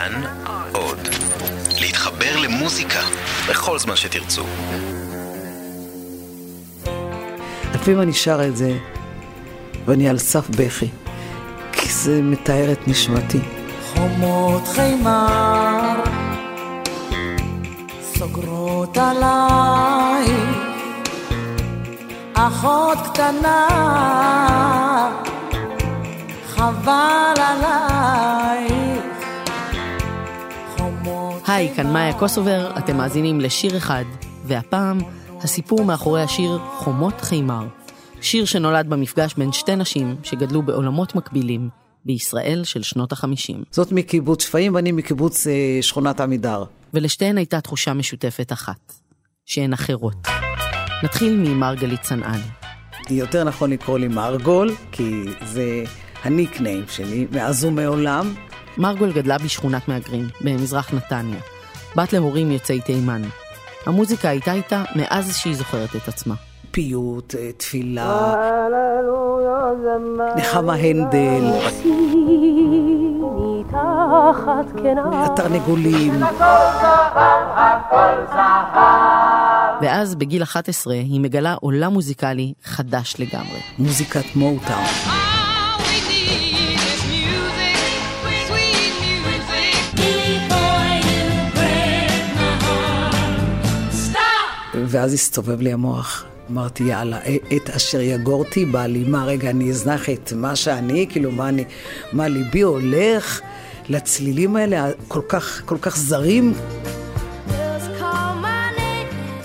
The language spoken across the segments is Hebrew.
כאן עוד. להתחבר למוזיקה בכל זמן שתרצו. לפעמים אני שרה את זה ואני על סף בכי, כי זה מתאר את נשמתי. חומות חימר סוגרות עליי אחות קטנה חבל חומות היי, כאן מאיה קוסובר, אתם מאזינים לשיר אחד, והפעם הסיפור מאחורי השיר חומות חימר. שיר שנולד במפגש בין שתי נשים שגדלו בעולמות מקבילים בישראל של שנות החמישים. זאת מקיבוץ שפיים ואני מקיבוץ אה, שכונת עמידר. ולשתיהן הייתה תחושה משותפת אחת, שהן אחרות. נתחיל ממרגלית צנעני. יותר נכון לקרוא לי מרגול, כי זה הניקניים שלי מאז ומעולם. מרגול גדלה בשכונת מהגרים, במזרח נתניה. בת להורים יוצאי תימן. המוזיקה הייתה איתה מאז שהיא זוכרת את עצמה. פיוט, אה, תפילה, נחמה הנדל, התרנגולים. ואז בגיל 11 היא מגלה עולם מוזיקלי חדש לגמרי. מוזיקת מוטאון. ואז הסתובב לי המוח. אמרתי, יאללה, את אשר יגורתי בא לי, מה רגע, אני אזנח את מה שאני, כאילו, מה אני, מה ליבי הולך לצלילים האלה, כל כך, כל כך זרים.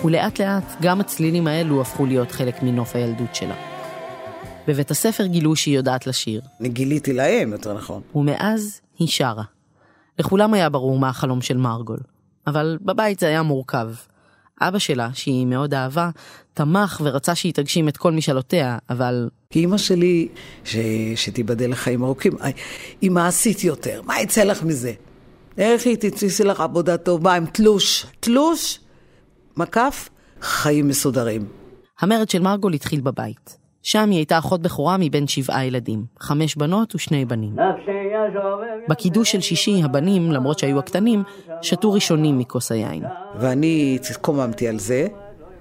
ולאט לאט גם הצלילים האלו הפכו להיות חלק מנוף הילדות שלה. בבית הספר גילו שהיא יודעת לשיר, אני גיליתי להם, יותר נכון. ומאז היא שרה. לכולם היה ברור מה החלום של מרגול, אבל בבית זה היה מורכב. אבא שלה, שהיא מאוד אהבה, תמך ורצה שהיא תגשים את כל משאלותיה, אבל כי אימא שלי, ש... שתיבדל לחיים ארוכים, היא מעשית יותר, מה יצא לך מזה? איך היא תצאי לך עבודה טובה עם תלוש? תלוש, מקף, חיים מסודרים. המרד של מרגול התחיל בבית. שם היא הייתה אחות בכורה מבין שבעה ילדים, חמש בנות ושני בנים. בקידוש של שישי, הבנים, למרות שהיו הקטנים, שתו ראשונים מכוס היין. ואני התקוממתי על זה,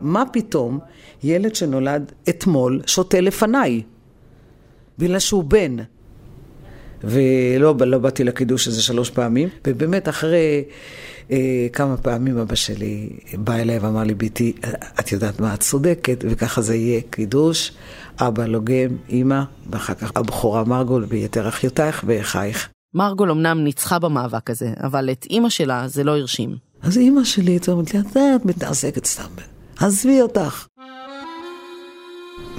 מה פתאום ילד שנולד אתמול שותה לפניי? בגלל שהוא בן. ולא לא באתי לקידוש הזה שלוש פעמים, ובאמת אחרי כמה פעמים אבא שלי בא אליי ואמר לי, ביתי, את יודעת מה, את צודקת, וככה זה יהיה קידוש, אבא לוגם, אימא, ואחר כך הבכורה מרגול ויתר אחיותייך ואחייך. מרגול אמנם ניצחה במאבק הזה, אבל את אימא שלה זה לא הרשים. אז אימא שלי הייתה אומרת לי, את מתעסקת סתם, עזבי אותך.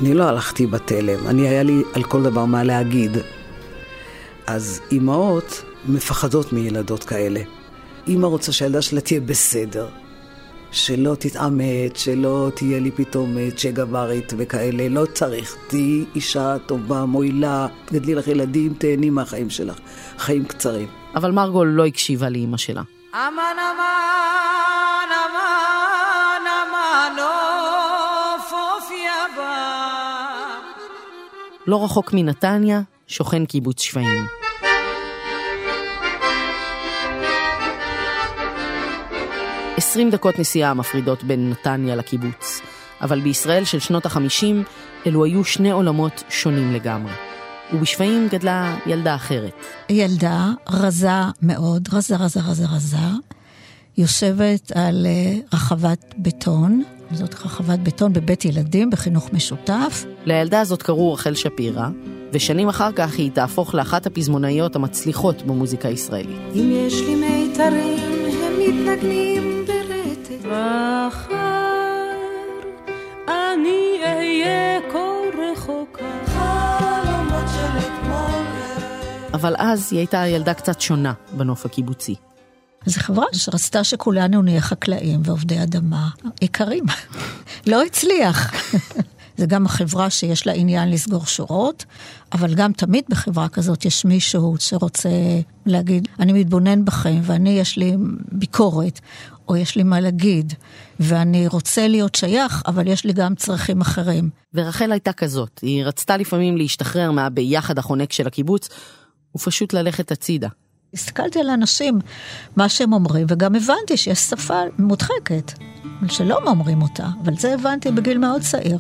אני לא הלכתי בתלם, אני היה לי על כל דבר מה להגיד. אז אימהות מפחדות מילדות כאלה. אימא רוצה שהילדה שלה תהיה בסדר, שלא תתעמת, שלא תהיה לי פתאום צ'ה גווארית וכאלה, לא צריך. תהיי אישה טובה, מועילה, תגדלי לך ילדים, תהני מהחיים שלך. חיים קצרים. אבל מרגול לא הקשיבה לאימא שלה. אמן אמן אמן אמן עוף עוף יבא לא רחוק מנתניה שוכן קיבוץ שפיים. עשרים דקות נסיעה מפרידות בין נתניה לקיבוץ, אבל בישראל של שנות החמישים אלו היו שני עולמות שונים לגמרי. ובשפיים גדלה ילדה אחרת. ילדה רזה מאוד, רזה, רזה, רזה, רזה, יושבת על אה, רחבת בטון, זאת רחבת בטון בבית ילדים בחינוך משותף. לילדה הזאת קראו רחל שפירא, ושנים אחר כך היא תהפוך לאחת הפזמונאיות המצליחות במוזיקה הישראלית. אם יש לי מיתרים הם מתנגנים ברטט מחר אני אהיה כה רחוקה חלומות של אתמול אבל אז היא הייתה ילדה קצת שונה בנוף הקיבוצי. זו חברה שרצתה שכולנו נהיה חקלאים ועובדי אדמה יקרים. לא הצליח. זה גם החברה שיש לה עניין לסגור שורות, אבל גם תמיד בחברה כזאת יש מישהו שרוצה להגיד, אני מתבונן בכם ואני יש לי ביקורת, או יש לי מה להגיד, ואני רוצה להיות שייך, אבל יש לי גם צרכים אחרים. ורחל הייתה כזאת, היא רצתה לפעמים להשתחרר מהביחד החונק של הקיבוץ, ופשוט ללכת הצידה. הסתכלתי על האנשים, מה שהם אומרים, וגם הבנתי שיש שפה מודחקת, שלא אומרים אותה, אבל זה הבנתי בגיל מאוד צעיר.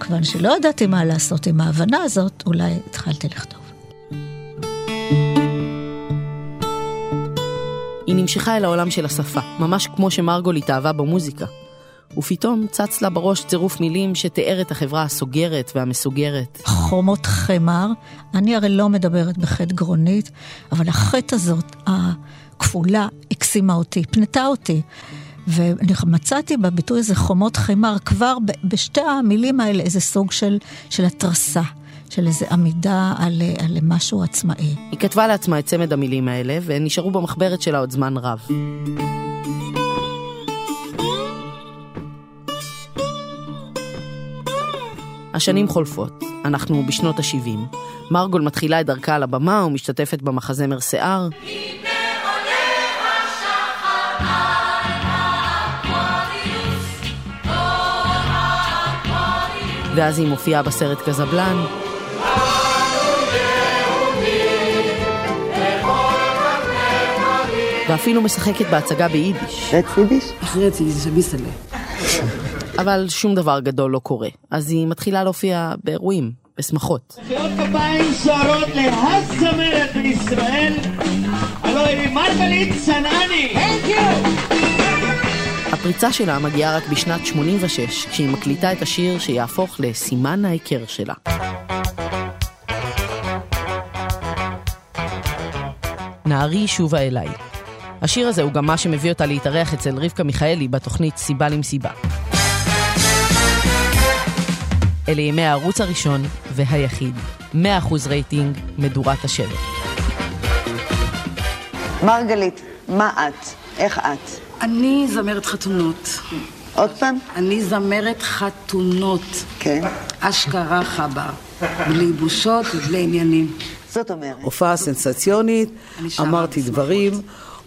כיוון שלא ידעתי מה לעשות עם ההבנה הזאת, אולי התחלתי לכתוב. היא נמשכה אל העולם של השפה, ממש כמו שמרגול התאהבה במוזיקה. ופתאום צץ לה בראש צירוף מילים שתיאר את החברה הסוגרת והמסוגרת. חומות חמר, אני הרי לא מדברת בחטא גרונית, אבל החטא הזאת, הכפולה, הקסימה אותי, פנתה אותי. ואני מצאתי בביטוי הזה חומות חמר כבר בשתי המילים האלה איזה סוג של, של התרסה, של איזה עמידה על, על משהו עצמאי. היא כתבה לעצמה את צמד המילים האלה, והן נשארו במחברת שלה עוד זמן רב. השנים חולפות, אנחנו בשנות ה-70. מרגול מתחילה את דרכה על הבמה ומשתתפת במחזמר שיער. ואז היא מופיעה בסרט קזבלן. ואפילו משחקת בהצגה ביידיש. החרצי, זה ביסלה. אבל שום דבר גדול לא קורה. אז היא מתחילה להופיע באירועים, בשמחות. מחיאות כפיים סוערות להזמרת בישראל, הלוא היא מרגלית צנעני. הפריצה שלה מגיעה רק בשנת 86, כשהיא מקליטה את השיר שיהפוך לסימן ההיכר שלה. נערי שובה אליי. השיר הזה הוא גם מה שמביא אותה להתארח אצל רבקה מיכאלי בתוכנית סיבה למסיבה. אלה ימי הערוץ הראשון והיחיד. 100% רייטינג, מדורת השבט. מרגלית, מה את? איך את? אני זמרת חתונות. עוד פעם? אני זמרת חתונות. כן. אשכרה חבר. בלי בושות ובלי עניינים. זאת אומרת, הופעה סנסציונית, אמרתי. דברים,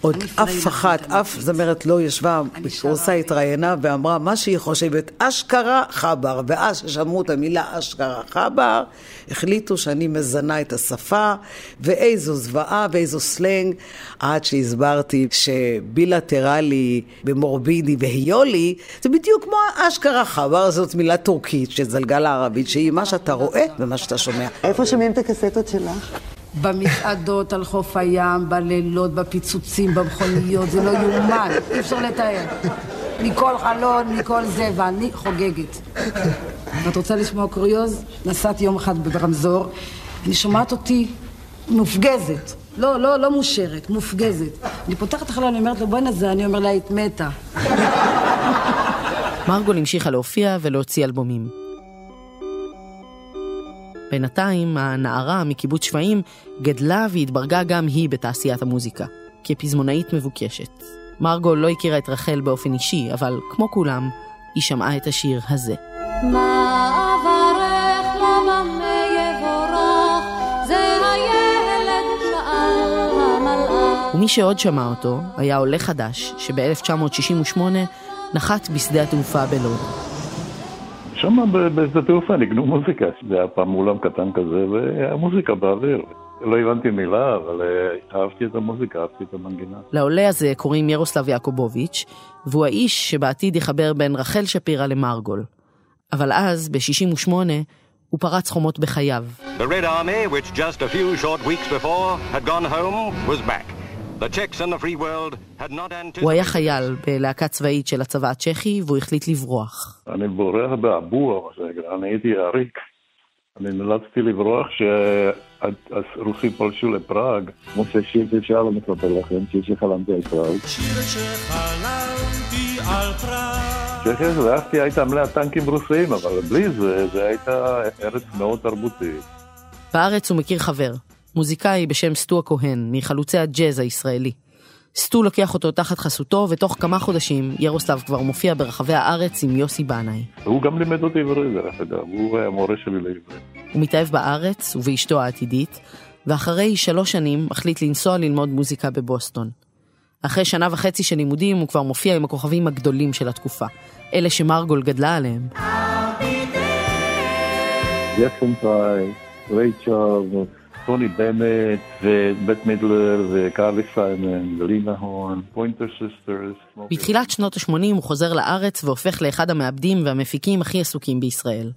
עוד אף אחת. אף זמרת לא ישבה בקורסה. התראיינה ואמרה מה שהיא חושבת, אשכרה חבר. ואז ששמעו את המילה אשכרה חבר, החליטו שאני מזנה את השפה, ואיזו זוועה ואיזו סלנג, עד שהסברתי שבילטרלי במורבידי והיולי, זה בדיוק כמו אשכרה חבר, זאת מילה טורקית שזלגה לערבית, שהיא מה שאתה רואה ומה שאתה שומע. איפה שומעים את הקסטות שלך? במסעדות, על חוף הים, בלילות, בפיצוצים, במכוניות, זה לא יאומן, אי אפשר לתאר. מכל חלון, מכל זה, ואני חוגגת. ואת רוצה לשמוע קוריוז? נסעתי יום אחד ברמזור, אני שומעת אותי מופגזת. לא, לא, לא מושרת, מופגזת. אני פותחת החלון, אני אומרת לו, בואנה זה, אני אומר לה, היית מתה. מרגול המשיכה להופיע ולהוציא אלבומים. בינתיים, הנערה מקיבוץ שפיים גדלה והתברגה גם היא בתעשיית המוזיקה, כפזמונאית מבוקשת. מרגול לא הכירה את רחל באופן אישי, אבל כמו כולם, היא שמעה את השיר הזה. מה אברך לבמה יבורך, זה הילד שאל המלאך. ומי שעוד שמע אותו היה עולה חדש, שב-1968 נחת בשדה התעופה בלוד. שם בשדה תעופה ניגנו מוזיקה, זה היה פעם אולם קטן כזה, והיה מוזיקה באוויר. לא הבנתי מילה, אבל אה, אהבתי את המוזיקה, אהבתי את המנגינה. לעולה הזה קוראים ירוסלב יעקובוביץ', והוא האיש שבעתיד יחבר בין רחל שפירא למרגול. אבל אז, ב-68, הוא פרץ חומות בחייו. The Red Army, which just a few short weeks before had gone home, was back. The Czechs and the free world had not anticipated... הוא היה חייל בלהקה צבאית של הצבא הצ'כי, והוא החליט לברוח. אני בורח שנקרא, אני הייתי עריק. אני נאלצתי לברוח שהרוסים פלשו לפראג. כמו ששיר שאפשר לא מספר לכם, שיר שחלמתי על פראג. צ'כיה זה הלכתי, הייתה מלאה טנקים רוסיים, אבל בלי זה, זה הייתה ארץ מאוד תרבותית. בארץ הוא מכיר חבר, מוזיקאי בשם סטו הכהן, מחלוצי הג'אז הישראלי. סטו לוקח אותו תחת חסותו, ותוך כמה חודשים ירוסלב כבר מופיע ברחבי הארץ עם יוסי בנאי. הוא גם לימד אותי עברית, דרך אגב, הוא היה מורה שלי לעברית. הוא מתאהב בארץ ובאשתו העתידית, ואחרי שלוש שנים מחליט לנסוע ללמוד מוזיקה בבוסטון. אחרי שנה וחצי של לימודים הוא כבר מופיע עם הכוכבים הגדולים של התקופה, אלה שמרגול גדלה עליהם. יפן פרייס, ריי צ'ארלס, טוני בנט, ובט מידלר, וקרלי סיימון, ולינה הורן, פוינטר סיסטרס. בתחילת שנות ה-80 הוא חוזר לארץ והופך לאחד המעבדים והמפיקים הכי עסוקים בישראל.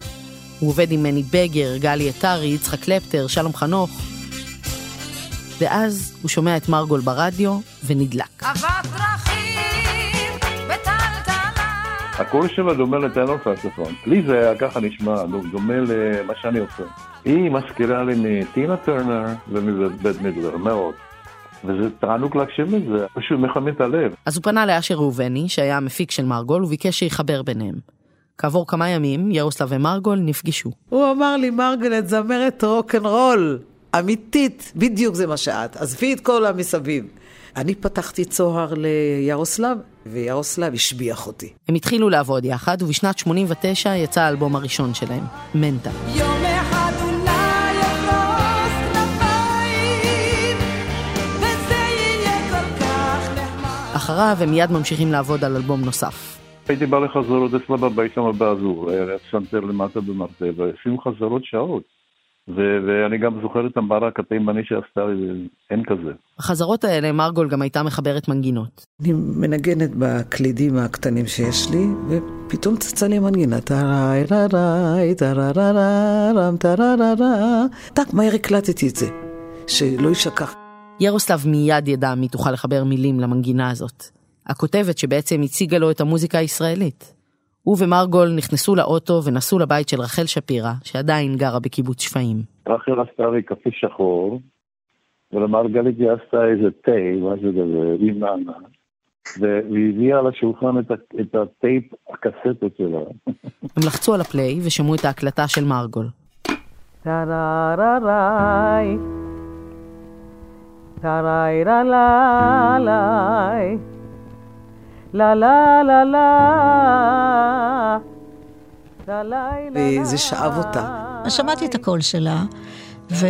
הוא עובד עם מני בגר, גלי עטרי, יצחק קלפטר, שלום חנוך. ואז הוא שומע את מרגול ברדיו ונדלק. הקול שלה דומה לטנור סקסופון. לי זה היה ככה נשמע, דומה למה שאני עושה. היא מזכירה לי מטינה טרנר ומבית מידלר, מאוד. וזה תענוג להקשיב לזה, פשוט מחמם את הלב. אז הוא פנה לאשר ראובני, שהיה המפיק של מרגול, וביקש שיחבר ביניהם. כעבור כמה ימים, ירוסלב ומרגול נפגשו. הוא אמר לי, מרגלט, זמרת רוקנרול, אמיתית, בדיוק זה מה שאת. עזבי את כל המסביב. אני פתחתי צוהר לירוסלב, וירוסלב השביח אותי. הם התחילו לעבוד יחד, ובשנת 89 יצא האלבום הראשון שלהם, מנטה. יום אחריו הם מיד ממשיכים לעבוד על אלבום נוסף. הייתי בא לחזרות אצלה בבית שם באזור, היה פסנתר למטה במרתף, ועשינו חזרות שעות. ו- ואני גם זוכר את המברק התימני שעשתה, אין כזה. בחזרות האלה מרגול גם הייתה מחברת מנגינות. אני מנגנת בקלידים הקטנים שיש לי, ופתאום צצה לי מנגינה. טראי טראי טררררם טררררה. טק, מהר הקלטתי את זה, שלא יישכח. ירוסלב מיד ידע מי תוכל לחבר מילים למנגינה הזאת. הכותבת שבעצם הציגה לו את המוזיקה הישראלית. הוא ומרגול נכנסו לאוטו ונסעו לבית של רחל שפירא, שעדיין גרה בקיבוץ שפיים. רחל עשתה לי קפה שחור, ולמרגלית היא עשתה איזה תה, משהו כזה, עם נענה. והיא הביאה על השולחן את, את הטייפ, הקסטות שלה. הם לחצו על הפליי ושמעו את ההקלטה של מרגול. טרררראי, טראי לה לה לי, לה לה לה לה, וזה שאב אותה. אז שמעתי את הקול שלה, ו...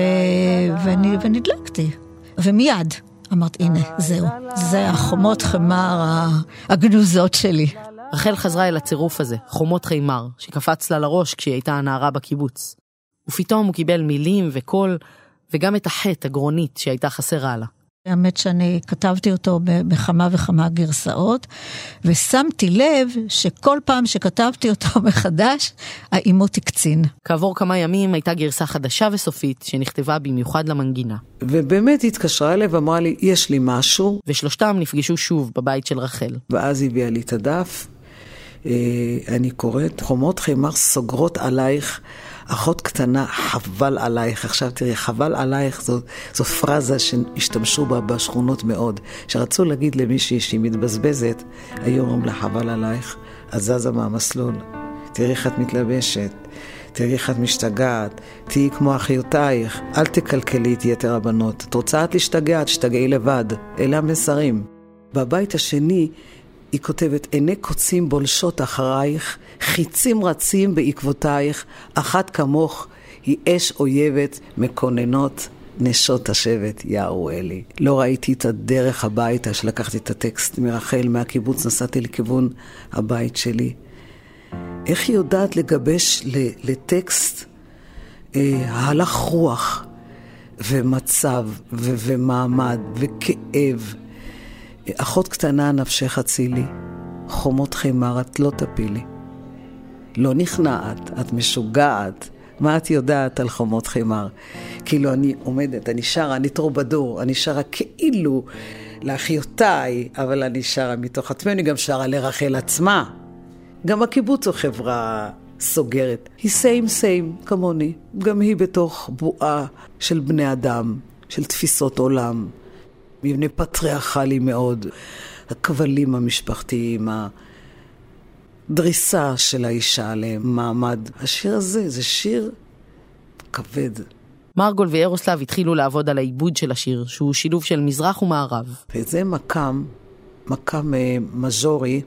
ואני... ונדלקתי. ומיד אמרת, הנה, זהו. זה החומות חמר הגנוזות שלי. רחל חזרה אל הצירוף הזה, חומות חימר, שקפץ לה לראש כשהיא הייתה הנערה בקיבוץ. ופתאום הוא קיבל מילים וקול, וגם את החטא, הגרונית, שהייתה חסרה לה. האמת שאני כתבתי אותו בכמה וכמה גרסאות, ושמתי לב שכל פעם שכתבתי אותו מחדש, העימות הקצין. כעבור כמה ימים הייתה גרסה חדשה וסופית, שנכתבה במיוחד למנגינה. ובאמת היא התקשרה אליי ואמרה לי, יש לי משהו, ושלושתם נפגשו שוב בבית של רחל. ואז היא הביאה לי את הדף. אה, אני קוראת, חומות חימר סוגרות עלייך, אחות קטנה, חבל עלייך. עכשיו תראי, חבל עלייך זו, זו פרזה שהשתמשו בה בשכונות מאוד. שרצו להגיד למישהי שהיא מתבזבזת, היו אומרים לה חבל עלייך, את זזה מהמסלול. תראי איך את מתלבשת, תראי איך את משתגעת, תהיי כמו אחיותייך, אל תקלקלי את יתר הבנות. את רוצה את להשתגע, תשתגעי לבד. אלה המסרים. בבית השני היא כותבת, עיני קוצים בולשות אחרייך, חיצים רצים בעקבותייך, אחת כמוך היא אש אויבת, מקוננות נשות השבט, יערו אלי. לא ראיתי את הדרך הביתה, שלקחתי את הטקסט מרחל, מהקיבוץ, נסעתי לכיוון הבית שלי. איך היא יודעת לגבש לטקסט אה, הלך רוח ומצב ו- ומעמד וכאב. אחות קטנה נפשך אצילי, חומות חימר את לא תפילי. לא נכנעת, את משוגעת. מה את יודעת על חומות חימר? כאילו אני עומדת, אני שרה, אני טרובדור, אני שרה כאילו לאחיותיי, אבל אני שרה מתוך עצמי, אני גם שרה לרחל עצמה. גם הקיבוץ הוא חברה סוגרת. היא סיים סיים, כמוני. גם היא בתוך בועה של בני אדם, של תפיסות עולם. מבנה פטריארכלי מאוד. הכבלים המשפחתיים, הדריסה של האישה למעמד. השיר הזה זה שיר כבד. מרגול וירוסלב התחילו לעבוד על העיבוד של השיר, שהוא שילוב של מזרח ומערב. וזה מקם, מקם אה, מז'ורי,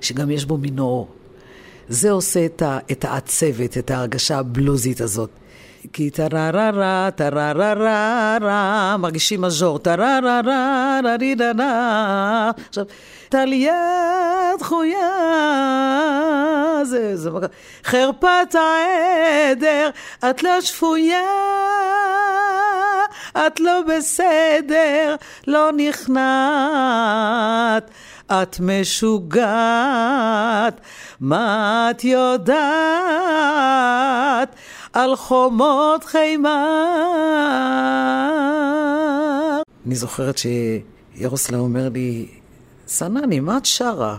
שגם יש בו מינור. זה עושה את, ה, את העצבת, את ההרגשה הבלוזית הזאת. כי טרררה, טרררה, מרגישים מז'ור, טרררה, רריררה. עכשיו, טליה דחויה, זה, זה, חרפת העדר, את לא שפויה. את לא בסדר, לא נכנעת, את משוגעת, מה את יודעת על חומות חימה? אני זוכרת שירוסלב אומר לי, סנני, מה את שרה?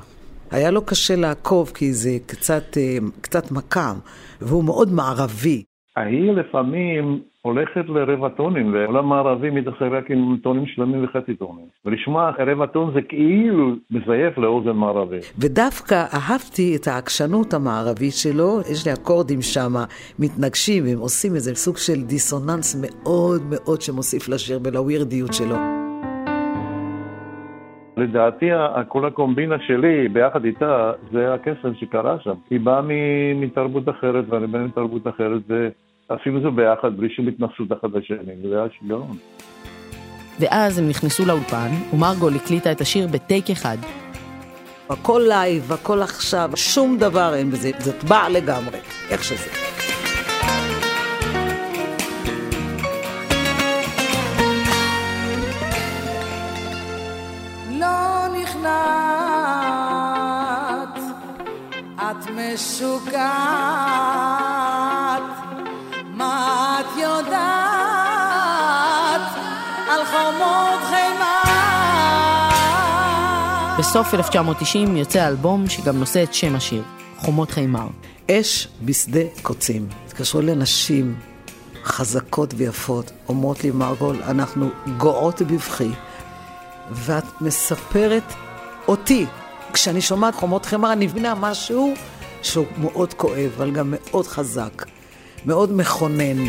היה לו קשה לעקוב כי זה קצת, אה, קצת מקם, והוא מאוד מערבי. העיר לפעמים הולכת לרבע טונים, ועולם מערבי מתעסק רק עם טונים שלמים וחצי טונים. ולשמוע רבע טון זה כאילו מזייף לאוזן מערבי. ודווקא אהבתי את העקשנות המערבית שלו, יש לי אקורדים שם מתנגשים, הם עושים איזה סוג של דיסוננס מאוד מאוד שמוסיף לשיר ולווירדיות שלו. לדעתי, כל הקומבינה שלי ביחד איתה, זה הקסם שקרה שם. היא באה מתרבות אחרת ואני בא מתרבות אחרת, ועשינו זה ביחד בלי שום התנסות אחד לשני, וזה היה שיגעון. ואז הם נכנסו לאולפן, ומרגול הקליטה את השיר בטייק אחד. הכל לייב, הכל עכשיו, שום דבר אין בזה, זה טבע לגמרי, איך שזה. משוגעת, מה את יודעת על חומות חימה? בסוף 1990 יוצא האלבום שגם נושא את שם השיר, חומות חימר. אש בשדה קוצים. התקשרו לנשים חזקות ויפות, אומרות לי, מרגול, אנחנו גאות בבכי, ואת מספרת אותי. כשאני שומעת חומות חמר, אני מבינה משהו שהוא מאוד כואב, אבל גם מאוד חזק, מאוד מכונן.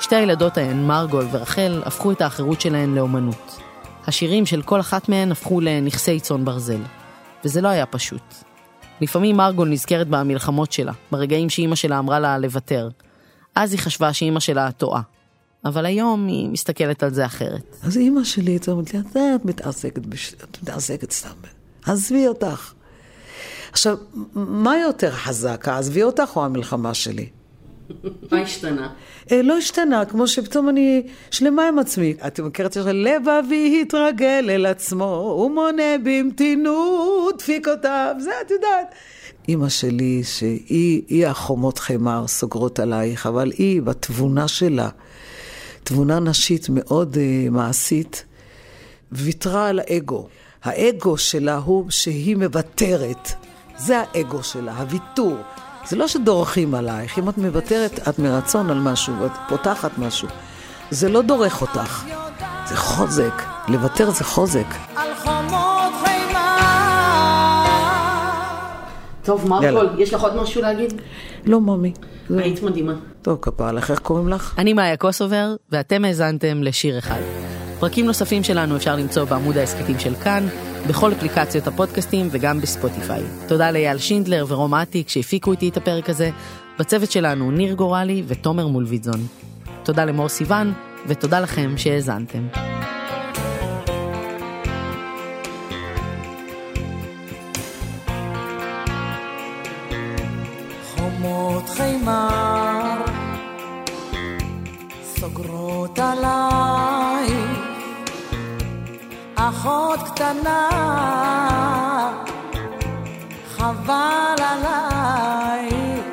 שתי הילדות ההן, מרגול ורחל, הפכו את האחרות שלהן לאומנות. השירים של כל אחת מהן הפכו לנכסי צאן ברזל. וזה לא היה פשוט. לפעמים מרגול נזכרת במלחמות שלה, ברגעים שאימא שלה אמרה לה לוותר. אז היא חשבה שאימא שלה טועה. אבל היום היא מסתכלת על זה אחרת. אז אימא שלי הייתה אומרת לי, "אתה- את מתעסקת, בש... את מתעסקת סתם. עזבי אותך. עכשיו, מה יותר חזק, העזבי אותך או המלחמה שלי? מה השתנה? אה, לא השתנה, כמו שפתאום אני שלמה עם עצמי. את מכירת את השיר, לבבי התרגל אל עצמו, הוא מונה במתינות דפיקותיו, זה את יודעת. אימא שלי, שהיא היא החומות חמר סוגרות עלייך, אבל היא, בתבונה שלה, תבונה נשית מאוד uh, מעשית, ויתרה על האגו. האגו שלה הוא שהיא מוותרת. זה האגו שלה, הוויתור. זה לא שדורכים עלייך, אם את מוותרת, את מרצון על משהו, ואת פותחת משהו. זה לא דורך אותך, זה חוזק. לוותר זה חוזק. על חומות חימה. טוב, מרגול, יש לך עוד משהו להגיד? לא, ממי. זה- היית מדהימה. טוב, כפרה לך, איך קוראים לך? אני מאיה קוסובר, ואתם האזנתם לשיר אחד. פרקים נוספים שלנו אפשר למצוא בעמוד ההסכתים של כאן, בכל אפליקציות הפודקאסטים וגם בספוטיפיי. תודה לאייל שינדלר ורום אטיק שהפיקו איתי את הפרק הזה. בצוות שלנו ניר גורלי ותומר מולביטזון. תודה למור סיוון, ותודה לכם שהאזנתם. חומות חימר סוגרות עליי אחות קטנה חבל עלייך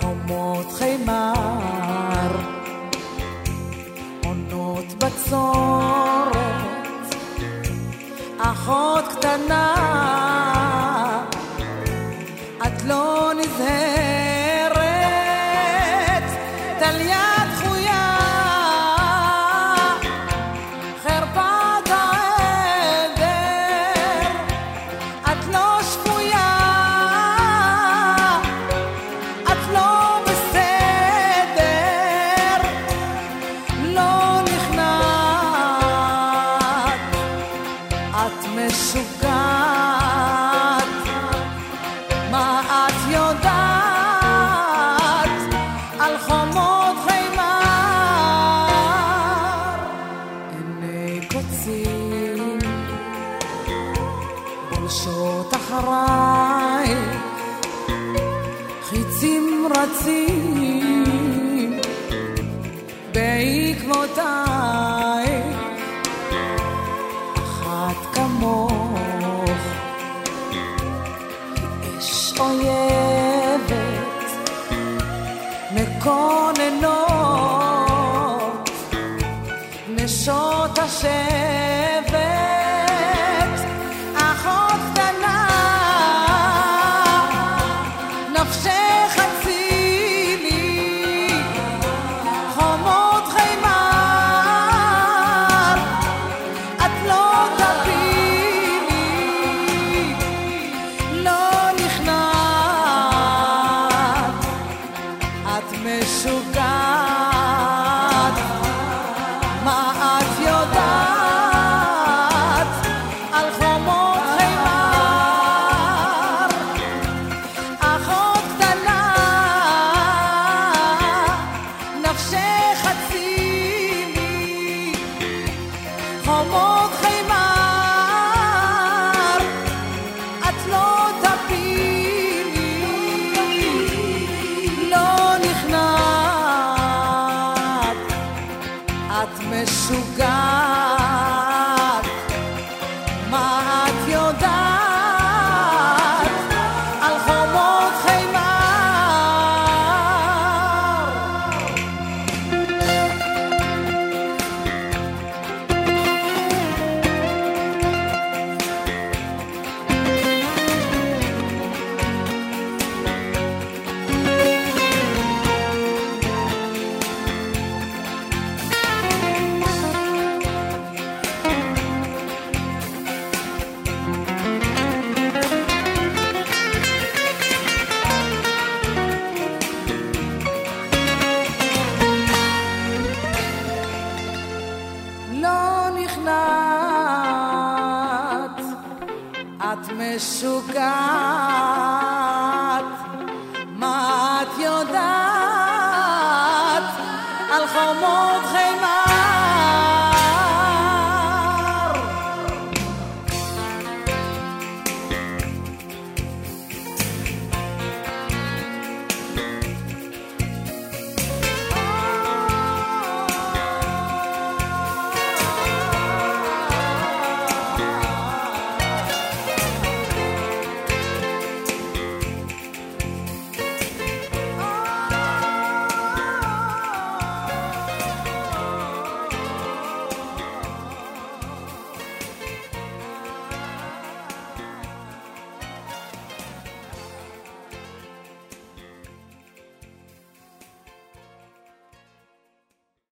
חומות חימר עונות בצורת אחות קטנה אויבת, מקוננות, נשות השבט,